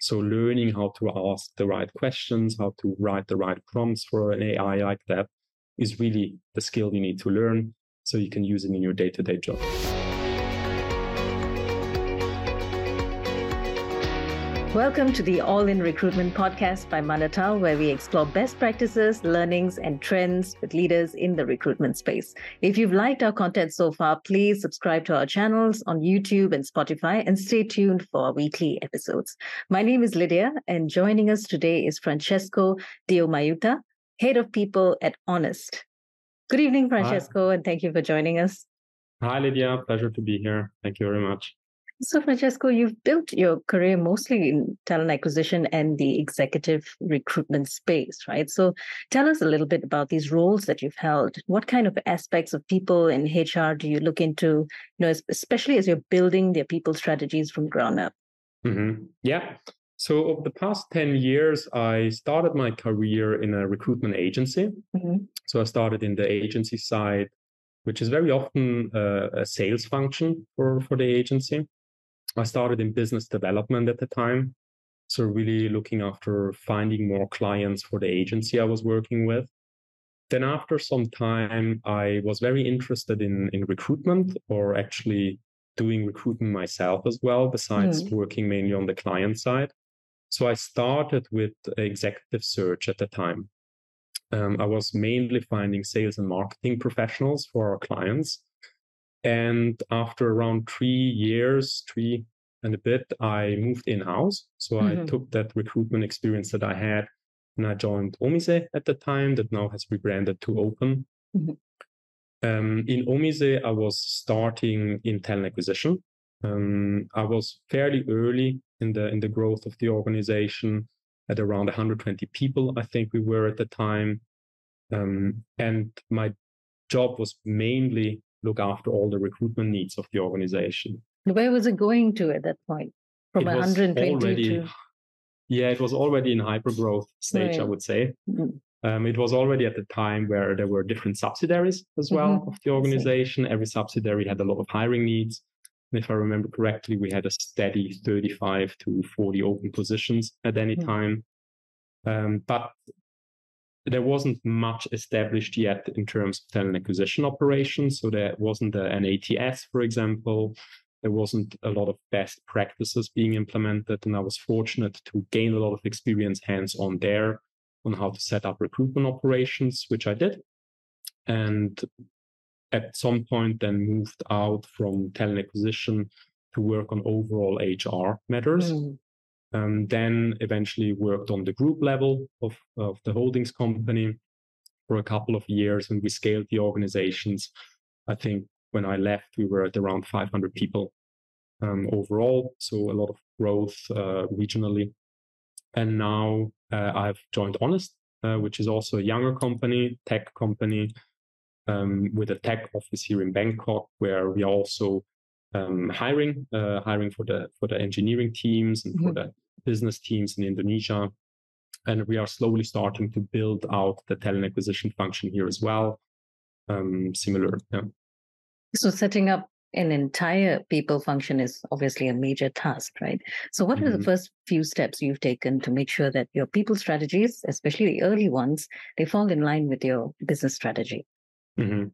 So learning how to ask the right questions, how to write the right prompts for an AI like that is really the skill you need to learn so you can use it in your day-to-day job. Welcome to the All in Recruitment podcast by Manatal, where we explore best practices, learnings, and trends with leaders in the recruitment space. If you've liked our content so far, please subscribe to our channels on YouTube and Spotify and stay tuned for our weekly episodes. My name is Lydia, and joining us today is Francesco Diomaiuta, Head of People at Honest. Good evening, Francesco, Hi. and thank you for joining us. Hi, Lydia. Pleasure to be here. Thank you very much. So, Francesco, you've built your career mostly in talent acquisition and the executive recruitment space, right? So, tell us a little bit about these roles that you've held. What kind of aspects of people in HR do you look into, you know, especially as you're building their people strategies from ground up? Mm-hmm. Yeah. So, over the past 10 years, I started my career in a recruitment agency. Mm-hmm. So, I started in the agency side, which is very often uh, a sales function for, for the agency. I started in business development at the time. So, really looking after finding more clients for the agency I was working with. Then, after some time, I was very interested in, in recruitment or actually doing recruitment myself as well, besides mm. working mainly on the client side. So, I started with executive search at the time. Um, I was mainly finding sales and marketing professionals for our clients. And after around three years, three and a bit, I moved in house. So mm-hmm. I took that recruitment experience that I had and I joined Omise at the time, that now has rebranded to Opn. Mm-hmm. Um, in Omise, I was starting in talent acquisition. Um, I was fairly early in the in the growth of the organization at around 120 people, I think we were at the time. Um, and my job was mainly look after all the recruitment needs of the organization. Where was it going to at that point? From 120 already, to yeah, it was already in hyper growth stage, right. I would say. Mm-hmm. Um, it was already at the time where there were different subsidiaries as well mm-hmm. of the organization. Every subsidiary had a lot of hiring needs. And if I remember correctly, we had a steady 35 to 40 open positions at any mm-hmm. time. Um, but there wasn't much established yet in terms of talent acquisition operations. So there wasn't an ATS, for example. There wasn't a lot of best practices being implemented. And I was fortunate to gain a lot of experience hands on there on how to set up recruitment operations, which I did. And at some point, then moved out from talent acquisition to work on overall HR matters. Mm. Um, then eventually worked on the group level of, of the holdings company for a couple of years and we scaled the organizations. I think when I left, we were at around 500 people um, overall. So a lot of growth uh, regionally. And now uh, I've joined Honest, uh, which is also a younger company, tech company, um, with a tech office here in Bangkok, where we are also um, hiring, uh, hiring for the for the engineering teams and mm-hmm. for the business teams in Indonesia. And we are slowly starting to build out the talent acquisition function here as well. Um, similar. Yeah. So setting up an entire people function is obviously a major task, right? So, what mm-hmm. are the mm-hmm. first few steps you've taken to make sure that your people strategies, especially the early ones, they fall in line with your business strategy? Mm-hmm.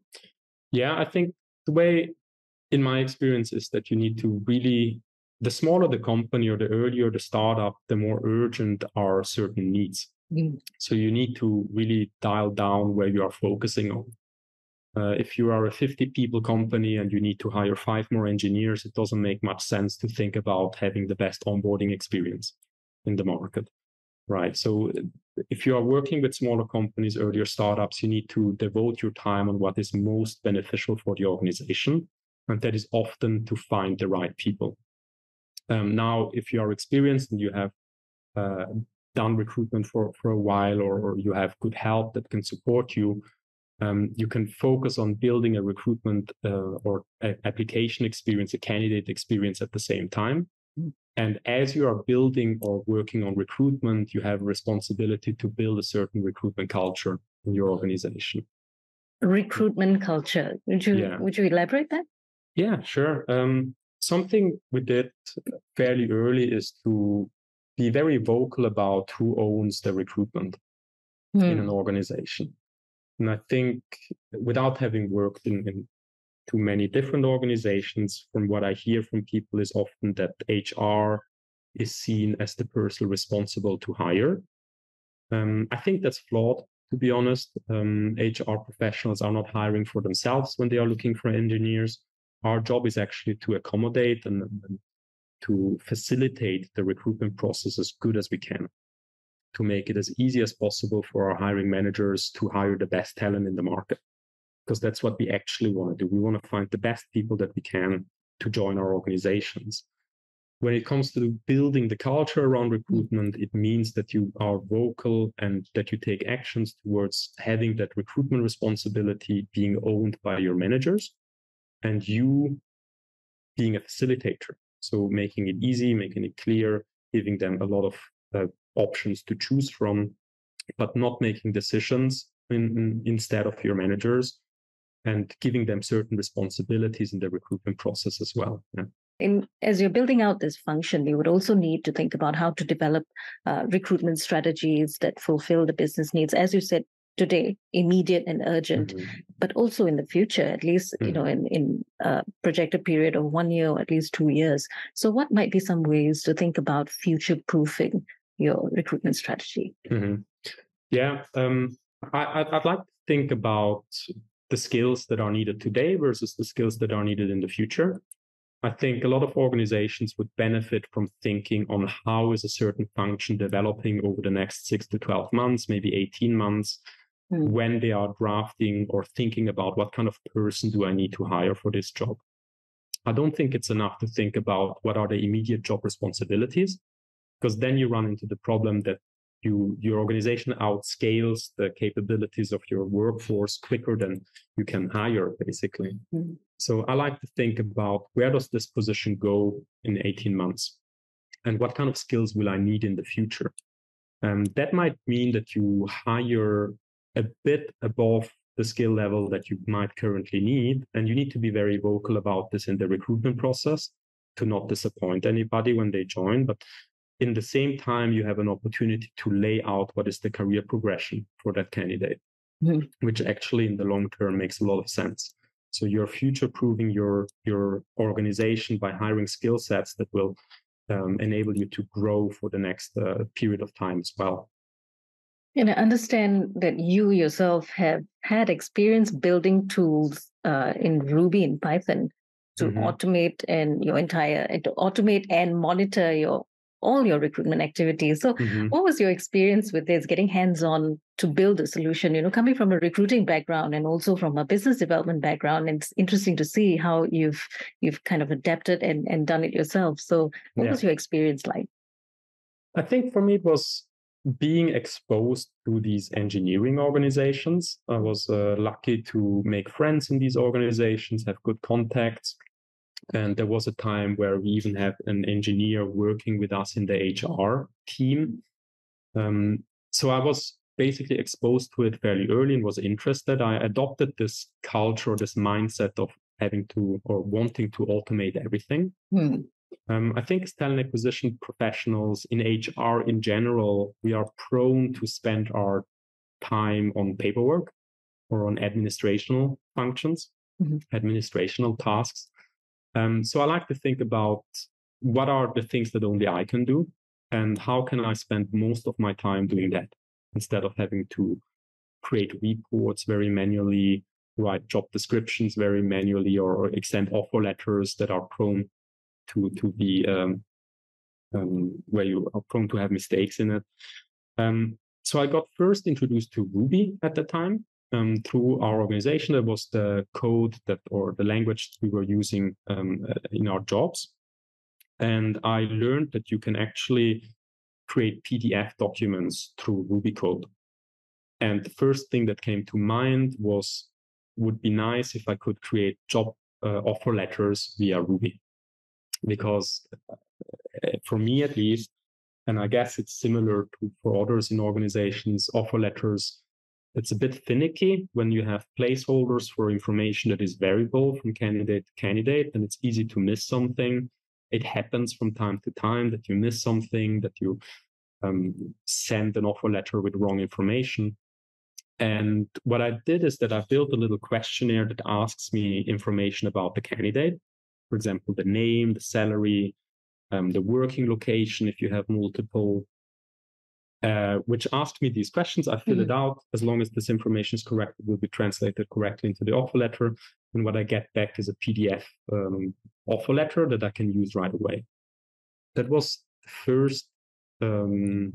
Yeah, I think the way, in my experience, is that you need to really, the smaller the company or the earlier the startup, the more urgent are certain needs. Mm-hmm. So, you need to really dial down where you are focusing on. Uh, if you are a 50 people company and you need to hire five more engineers, it doesn't make much sense to think about having the best onboarding experience in the market. Right. So if you are working with smaller companies, earlier startups, you need to devote your time on what is most beneficial for the organization. And that is often to find the right people. Um, now, if you are experienced and you have uh, done recruitment for, for a while or, or you have good help that can support you, um, you can focus on building a recruitment uh, or a application experience, a candidate experience at the same time. Mm. And as you are building or working on recruitment, you have a responsibility to build a certain recruitment culture in your organization. Recruitment culture. Would you yeah. would you elaborate that? Yeah, sure. Um, something we did fairly early is to be very vocal about who owns the recruitment mm. in an organization. And I think without having worked in, in too many different organizations, from what I hear from people is often that HR is seen as the person responsible to hire. Um, I think that's flawed, to be honest. Um, HR professionals are not hiring for themselves when they are looking for engineers. Our job is actually to accommodate and, and to facilitate the recruitment process as good as we can, to make it as easy as possible for our hiring managers to hire the best talent in the market. Because that's what we actually want to do. We want to find the best people that we can to join our organizations when it comes to building the culture around recruitment, it means that you are vocal and that you take actions towards having that recruitment responsibility being owned by your managers and you being a facilitator. So making it easy, making it clear, giving them a lot of uh, options to choose from, but not making decisions in, in, instead of your managers and giving them certain responsibilities in the recruitment process as well. Yeah in as you're building out this function you would also need to think about how to develop uh, recruitment strategies that fulfill the business needs as you said today immediate and urgent mm-hmm. but also in the future at least mm-hmm. you know in in a projected period of one year or at least two years so what might be some ways to think about future proofing your recruitment strategy mm-hmm. yeah um, I, i'd like to think about the skills that are needed today versus the skills that are needed in the future I think a lot of organizations would benefit from thinking on how is a certain function developing over the next six to 12 months, maybe 18 months, mm. when they are drafting or thinking about what kind of person do I need to hire for this job. I don't think it's enough to think about what are the immediate job responsibilities, because then you run into the problem that you your organization outscales the capabilities of your workforce quicker than you can hire basically mm-hmm. so i like to think about where does this position go in 18 months and what kind of skills will i need in the future um, that might mean that you hire a bit above the skill level that you might currently need and you need to be very vocal about this in the recruitment process to not disappoint anybody when they join. But in the same time you have an opportunity to lay out what is the career progression for that candidate mm-hmm. which actually in the long term makes a lot of sense. So you're future proving your your organization by hiring skill sets that will um, enable you to grow for the next uh, period of time as well and I understand that you yourself have had experience building tools uh, in Ruby and Python to mm-hmm. automate and your entire to automate and monitor your all your recruitment activities. So, mm-hmm. what was your experience with this, getting hands on to build a solution? You know, coming from a recruiting background and also from a business development background, it's interesting to see how you've you've kind of adapted and, and done it yourself. So, what yeah. was your experience like? I think for me, it was being exposed to these engineering organizations. I was uh, lucky to make friends in these organizations, have good contacts, and there was a time where we even had an engineer working with us in the HR team. Um, so I was basically exposed to it fairly early and was interested. I adopted this culture, this mindset of having to or wanting to automate everything. Hmm. Um, I think as talent acquisition professionals in HR in general, we are prone to spend our time on paperwork or on administrational functions, mm-hmm. administrational tasks. Um, so I like to think about what are the things that only I can do and how can I spend most of my time doing that instead of having to create reports very manually, write job descriptions very manually, or extend offer letters that are prone to to be um, um, where you are prone to have mistakes in it. Um, so I got first introduced to Ruby at the time, um, through our organization. That was the code that or the language we were using um, uh, in our jobs. And I learned that you can actually create PDF documents through Ruby code. And the first thing that came to mind was would be nice if I could create job uh, offer letters via Ruby. Because uh, for me at least, and I guess it's similar to for others in organizations, offer letters it's a bit finicky when you have placeholders for information that is variable from candidate to candidate, and it's easy to miss something. it happens from time to time that you miss something, that you um, send an offer letter with wrong information. And what I did is that I built a little questionnaire that asks me information about the candidate. For example, the name, the salary, um, the working location, if you have multiple, uh, which asked me these questions. I fill mm-hmm. it out. As long as this information is correct, it will be translated correctly into the offer letter. And what I get back is a PDF um, offer letter that I can use right away. That was the first um,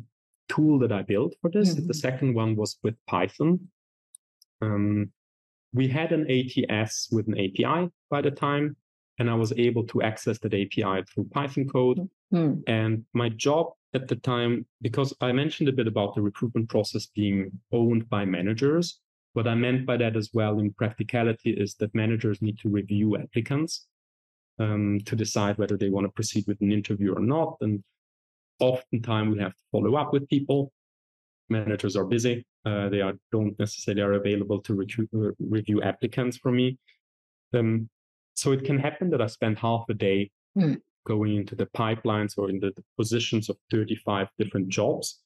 tool that I built for this. Mm-hmm. The second one was with Python. Um, we had an ATS with an API by the time, and I was able to access that API through Python code. Mm-hmm. And my job at the time, because I mentioned a bit about the recruitment process being owned by managers, what I meant by that as well in practicality is that managers need to review applicants um, to decide whether they want to proceed with an interview or not. And oftentimes we have to follow up with people. Managers are busy. Uh, they are, don't necessarily are available to recruit, uh, review applicants for me. Um, so it can happen that I spend half a day mm. going into the pipelines or in the, the positions of 35 different jobs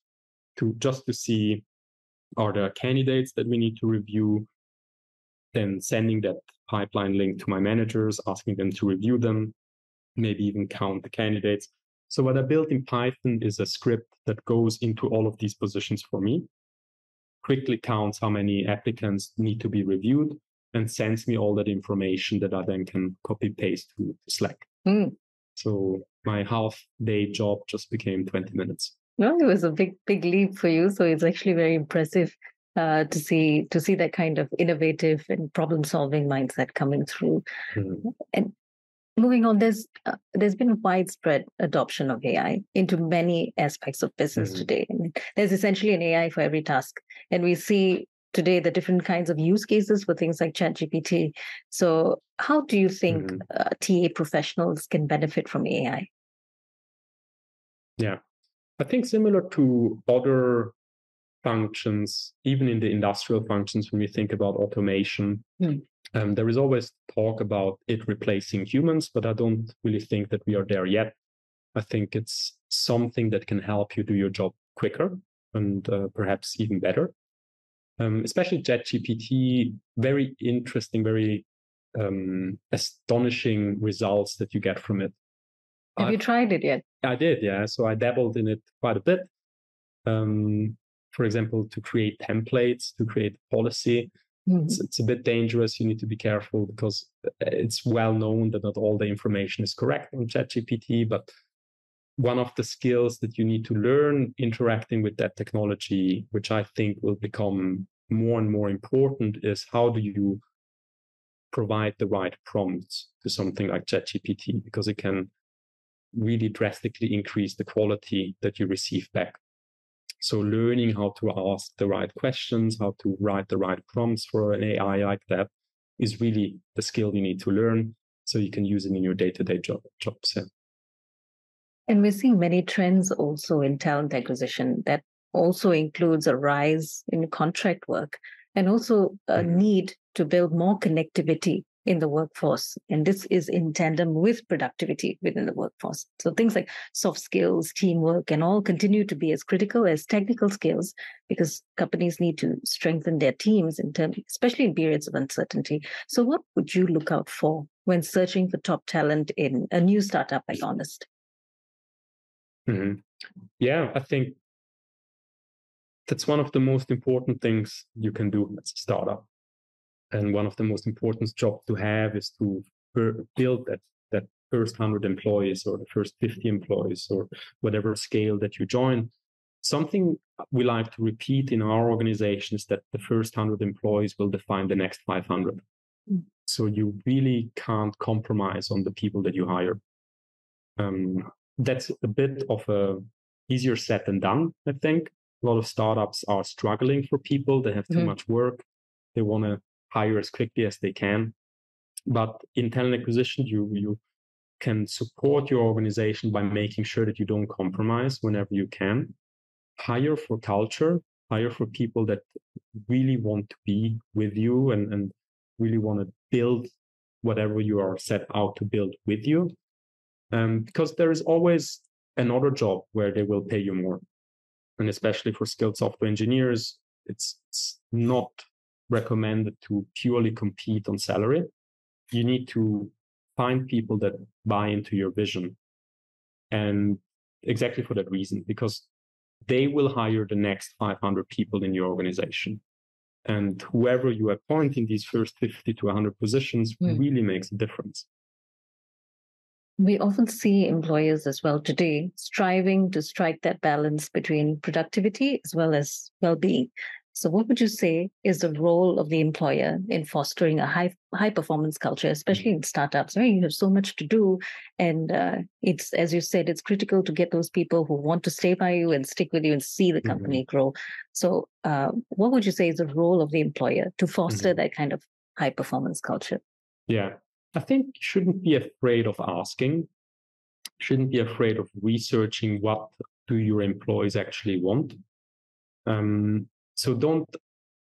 to just to see are there candidates that we need to review then sending that pipeline link to my managers asking them to review them maybe even count the candidates so what I built in Python is a script that goes into all of these positions for me, quickly counts how many applicants need to be reviewed, and sends me all that information that I then can copy paste to Slack. Mm. So my half day job just became 20 minutes. No, it was a big, big leap for you. So it's actually very impressive uh, to see to see that kind of innovative and problem solving mindset coming through. Mm. And moving on there's uh, there's been widespread adoption of ai into many aspects of business mm-hmm. today mean, there's essentially an ai for every task and we see today the different kinds of use cases for things like chat gpt so how do you think mm-hmm. uh, ta professionals can benefit from ai yeah i think similar to other functions even in the industrial functions when we think about automation mm. Um, there is always talk about it replacing humans, but I don't really think that we are there yet. I think it's something that can help you do your job quicker and uh, perhaps even better. Um, especially ChatGPT, very interesting, very um, astonishing results that you get from it. Have I've, you tried it yet? I did, yeah. So I dabbled in it quite a bit. Um, for example, to create templates, to create policy. Mm-hmm. It's, it's, a bit dangerous. You need to be careful because uh, it's well known that not all the information is correct on ChatGPT. But one of the skills that you need to learn interacting with that technology, which I think will become more and more important, is how do you provide the right prompts to something like ChatGPT because it can really drastically increase the quality that you receive back. So learning how to ask the right questions, how to write the right prompts for an AI like that is really the skill you need to learn so you can use it in your day-to-day job jobs. Yeah. And we're seeing many trends also in talent acquisition that also includes a rise in contract work and also a mm-hmm. need to build more connectivity in the workforce. And this is in tandem with productivity within the workforce. So things like soft skills, teamwork, and all continue to be as critical as technical skills because companies need to strengthen their teams in terms, especially in periods of uncertainty. So what would you look out for when searching for top talent in a new startup like Honest? Mm-hmm. Yeah, I think that's one of the most important things you can do as a startup and one of the most important jobs to have is to build that that first 100 employees or the first 50 employees or whatever scale that you join something we like to repeat in our organization is that the first 100 employees will define the next 500 mm. so you really can't compromise on the people that you hire um, that's a bit of a easier said than done i think a lot of startups are struggling for people they have too mm-hmm. much work they want to hire as quickly as they can. But in talent acquisition, you you can support your organization by making sure that you don't compromise whenever you can. Hire for culture, hire for people that really want to be with you and, and really want to build whatever you are set out to build with you. Um, because there is always another job where they will pay you more. And especially for skilled software engineers, it's, it's not recommended to purely compete on salary. You need to find people that buy into your vision. And exactly for that reason, because they will hire the next 500 people in your organization. And whoever you appoint in these first 50 to 100 positions mm. really makes a difference. We often see employers as well today striving to strike that balance between productivity as well as well being. So, what would you say is the role of the employer in fostering a high high performance culture, especially in startups, where you have so much to do, and uh, it's as you said, it's critical to get those people who want to stay by you and stick with you and see the company mm-hmm. grow. So, uh, what would you say is the role of the employer to foster mm-hmm. that kind of high performance culture? Yeah, I think you shouldn't be afraid of asking. Shouldn't be afraid of researching what do your employees actually want. Um, so don't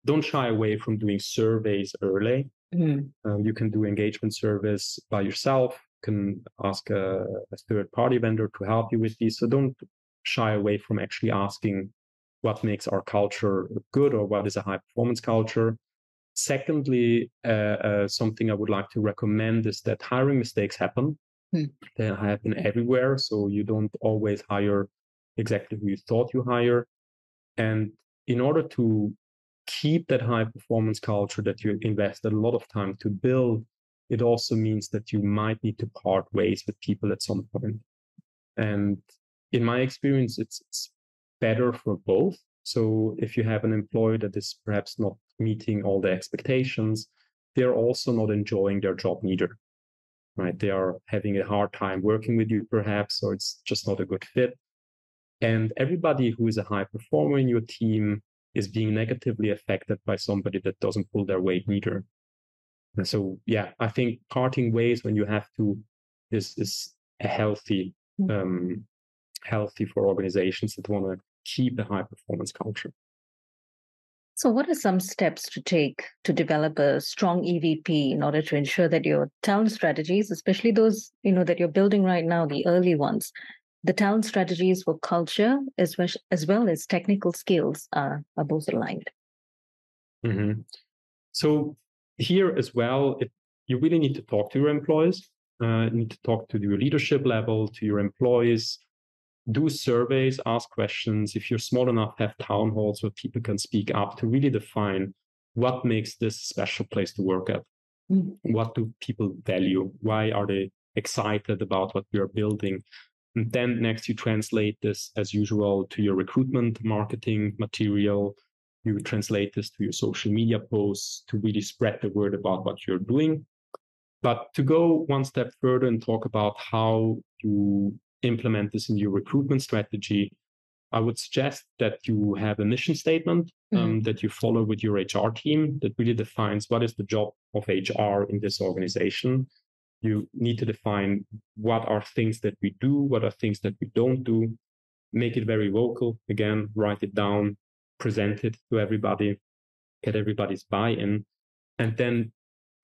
don't shy away from doing surveys early. Mm. Uh, you can do engagement surveys by yourself. You can ask a, a third party vendor to help you with these. So don't shy away from actually asking what makes our culture good or what is a high performance culture. Secondly, uh, uh, something I would like to recommend is that hiring mistakes happen. Hmm. They happen everywhere. So you don't always hire exactly who you thought you hire. And in order to keep that high performance culture that you invest a lot of time to build, it also means that you might need to part ways with people at some point. And in my experience, it's, it's better for both. So if you have an employee that is perhaps not meeting all the expectations, they're also not enjoying their job neither. Right? They are having a hard time working with you, perhaps, or it's just not a good fit. And everybody who is a high performer in your team is being negatively affected by somebody that doesn't pull their weight neither. And so, yeah, I think parting ways when you have to is is a healthy, mm. um, healthy for organizations that want to keep a high performance culture. So, what are some steps to take to develop a strong EVP in order to ensure that your talent strategies, especially those you know that you're building right now, the early ones, the talent strategies for culture as well as, well as technical skills are, are both aligned. Mm-hmm. So here as well, it, you really need to talk to your employees. Uh, you need to talk to your leadership level, to your employees. Do surveys, ask questions. If you're small enough, have town halls where people can speak up to really define what makes this a special place to work at. Mm-hmm. What do people value? Why are they excited about what we are building? And then next, you translate this as usual to your recruitment marketing material. You translate this to your social media posts to really spread the word about what you're doing. But to go one step further and talk about how you implement this in your recruitment strategy, I would suggest that you have a mission statement um, mm-hmm. that you follow with your HR team that really defines what is the job of HR in this organization you need to define what are things that we do, what are things that we don't do, make it very vocal. Again, write it down, present it to everybody, get everybody's buy in, and then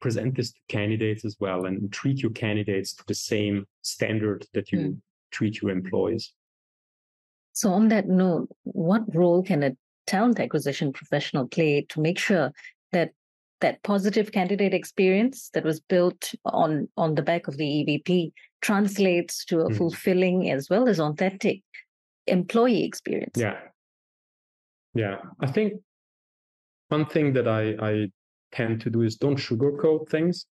present this to candidates as well and treat your candidates to the same standard that you mm. Treat your employees. So, on that note, what role can a talent acquisition professional play to make sure that that positive candidate experience that was built on on the back of the EVP translates to a mm. fulfilling as well as authentic employee experience. Yeah. Yeah. I think one thing that I, I tend to do is don't sugarcoat things.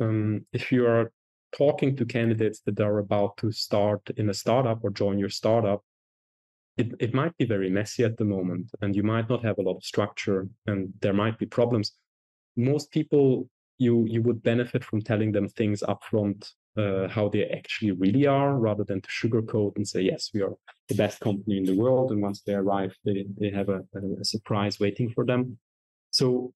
Um, if you are talking to candidates that are about to start in a startup or join your startup, it, it might be very messy at the moment and you might not have a lot of structure and there might be problems. Most people you you would benefit from telling them things upfront uh, how they actually really are rather than to sugarcoat and say yes we are the best company in the world. And once they arrive they, they have a, a surprise waiting for them. So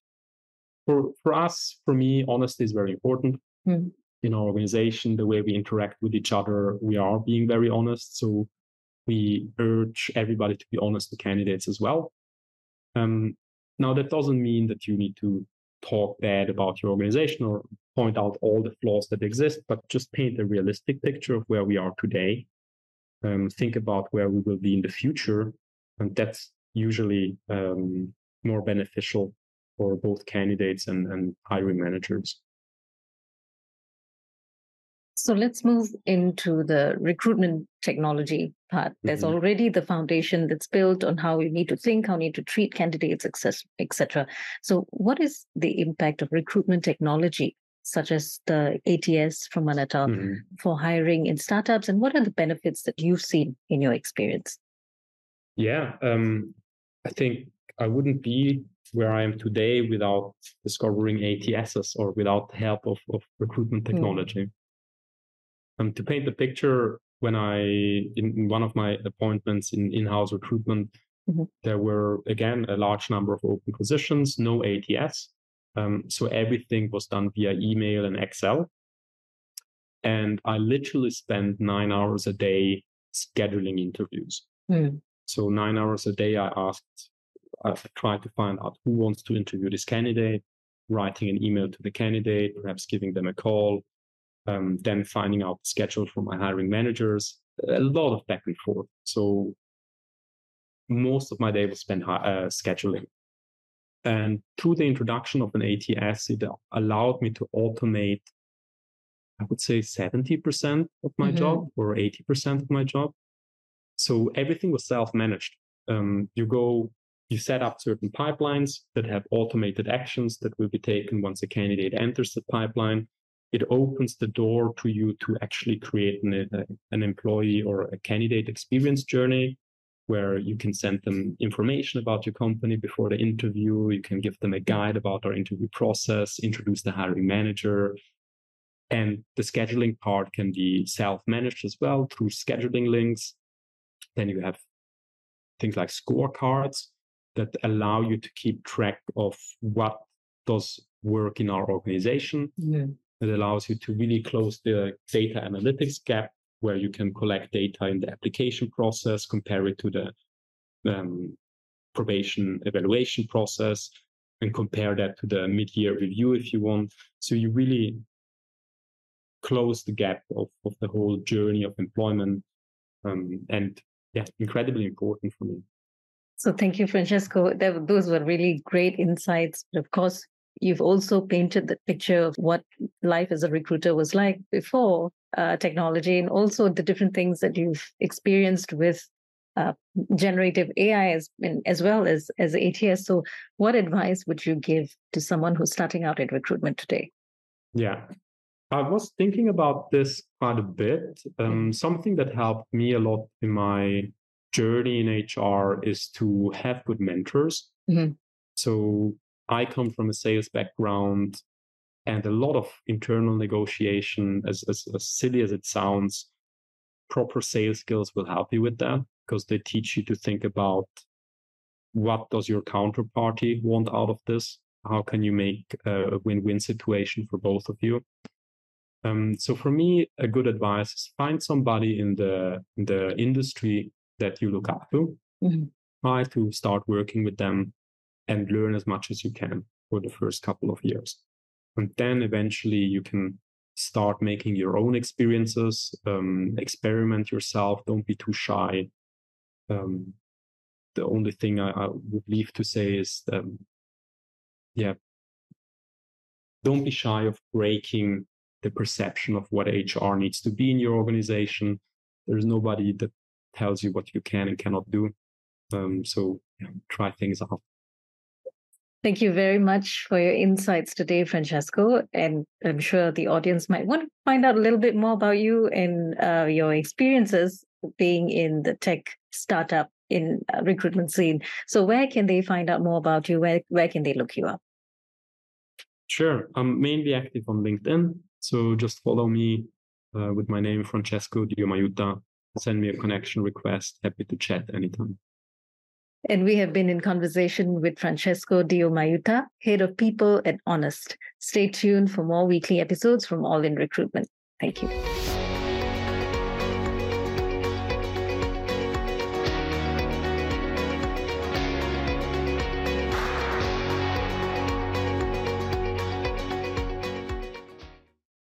for for us for me honesty is very important. Mm. In our organization the way we interact with each other we are being very honest so we urge everybody to be honest to candidates as well um, now that doesn't mean that you need to talk bad about your organization or point out all the flaws that exist, but just paint a realistic picture of where we are today. Um, think about where we will be in the future. And that's usually um, more beneficial for both candidates and, and hiring managers. So let's move into the recruitment technology part. There's mm-hmm. already the foundation that's built on how you need to think, how you need to treat candidates, etc. So, what is the impact of recruitment technology, such as the ATS from Manatal, mm-hmm. for hiring in startups, and what are the benefits that you've seen in your experience? Yeah, um, I think I wouldn't be where I am today without discovering ATSs or without the help of, of recruitment hmm. technology. Mm. Um, to paint the picture, when I in, one of my appointments in in-house recruitment, mm-hmm. there were again a large number of open positions, no ATS. Um, so everything was done via email and Excel. And I literally spent nine hours a day scheduling interviews. Mm. So nine hours a day, I asked, I tried to find out who wants to interview this candidate, writing an email to the candidate, perhaps giving them a call, um, then finding out the schedule from my hiring managers, a lot of back and forth. So most of my day was spent uh, scheduling. And through the introduction of an ATS, it allowed me to automate, I would say 70% of my mm-hmm. job or 80% of my job. So everything was self-managed. Um, you go, you set up certain pipelines that have automated actions that will be taken once a candidate enters the pipeline it opens the door to you to actually create an, uh, an employee or a candidate experience journey where you can send them information about your company before the interview. You can give them a guide about our interview process, introduce the hiring manager. And the scheduling part can be self managed as well through scheduling links. Then you have things like scorecards that allow you to keep track of what does work in our organization. Yeah. It allows you to really close the data analytics gap where you can collect data in the application process, compare it to the um, probation evaluation process, and compare that to the mid-year review if you want. So you really close the gap of, of the whole journey of employment. Um, and yeah, incredibly important for me. So thank you, Francesco. That, those were really great insights. But of course, You've also painted the picture of what life as a recruiter was like before uh, technology and also the different things that you've experienced with uh, generative AI as, as well as, as ATS. So, what advice would you give to someone who's starting out in recruitment today? Yeah, I was thinking about this quite a bit. Um, something that helped me a lot in my journey in HR is to have good mentors. Mm-hmm. So I come from a sales background and a lot of internal negotiation, as, as, as silly as it sounds, proper sales skills will help you with that because they teach you to think about what does your counterparty want out of this? How can you make a win-win situation for both of you? Um, so for me, a good advice is find somebody in the in the industry that you look up to. Mm-hmm. Try to start working with them and learn as much as you can for the first couple of years. And then eventually you can start making your own experiences, um, experiment yourself. Don't be too shy. Um, the only thing I, I, would leave to say is, um, yeah, don't be shy of breaking the perception of what HR needs to be in your organization. There's nobody that tells you what you can and cannot do. Um, so yeah, try things out. Thank you very much for your insights today, Francesco. And I'm sure the audience might want to find out a little bit more about you and uh, your experiences being in the tech startup in uh, recruitment scene. So, where can they find out more about you? Where where can they look you up? Sure, I'm mainly active on LinkedIn. So just follow me uh, with my name, Francesco Diomaiuta. Send me a connection request. Happy to chat anytime. And we have been in conversation with Francesco Diomaiuta, Head of People at Honest. Stay tuned for more weekly episodes from All in Recruitment. Thank you.